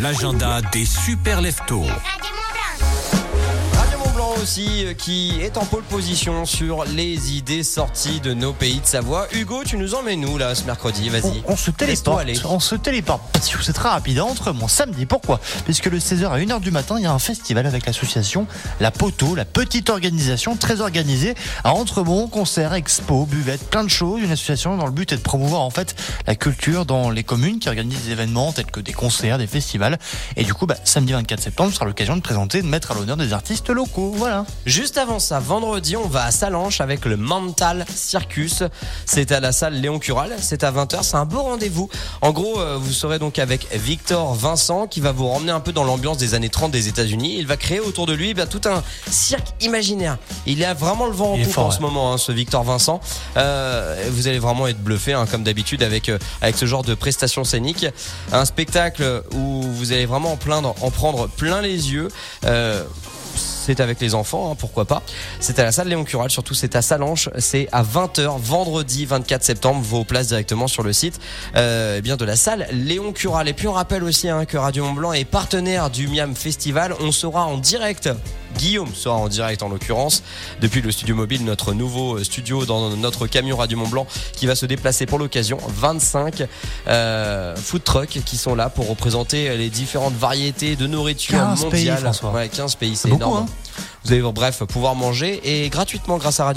L'agenda des super leftos. Aussi euh, qui est en pole position sur les idées sorties de nos pays de Savoie. Hugo, tu nous emmènes où là ce mercredi? Vas-y. On, on se téléporte, aller. on se téléporte. Parce que c'est très rapide, entre mon samedi. Pourquoi? Puisque le 16h à 1h du matin, il y a un festival avec l'association La Poteau, la petite organisation très organisée à Entremont, concert, expo, buvette, plein de choses. Une association dont le but est de promouvoir en fait la culture dans les communes qui organisent des événements tels que des concerts, des festivals. Et du coup, bah, samedi 24 septembre sera l'occasion de présenter, de mettre à l'honneur des artistes locaux. Voilà. Juste avant ça, vendredi, on va à Salanches avec le Mental Circus. C'est à la salle Léon Cural. C'est à 20h. C'est un beau rendez-vous. En gros, euh, vous serez donc avec Victor Vincent qui va vous ramener un peu dans l'ambiance des années 30 des États-Unis. Il va créer autour de lui eh bien, tout un cirque imaginaire. Il a vraiment le vent en poupe en ouais. ce moment, hein, ce Victor Vincent. Euh, vous allez vraiment être bluffé, hein, comme d'habitude, avec, euh, avec ce genre de prestations scéniques. Un spectacle où vous allez vraiment en, prendre plein les yeux. Euh, c'est avec les enfants, hein, pourquoi pas. C'est à la salle Léon Cural, surtout c'est à Salanches, c'est à 20h, vendredi 24 septembre, vos places directement sur le site euh, eh bien de la salle Léon Cural. Et puis on rappelle aussi hein, que Radio Mont Blanc est partenaire du Miam Festival, on sera en direct. Guillaume sera en direct en l'occurrence depuis le studio mobile, notre nouveau studio dans notre camion Radio Mont Blanc qui va se déplacer pour l'occasion. 25 euh, food trucks qui sont là pour représenter les différentes variétés de nourriture 15 pays, mondiale. François. Ouais, 15 pays, c'est énorme. hein. Vous allez bref pouvoir manger et gratuitement grâce à Radio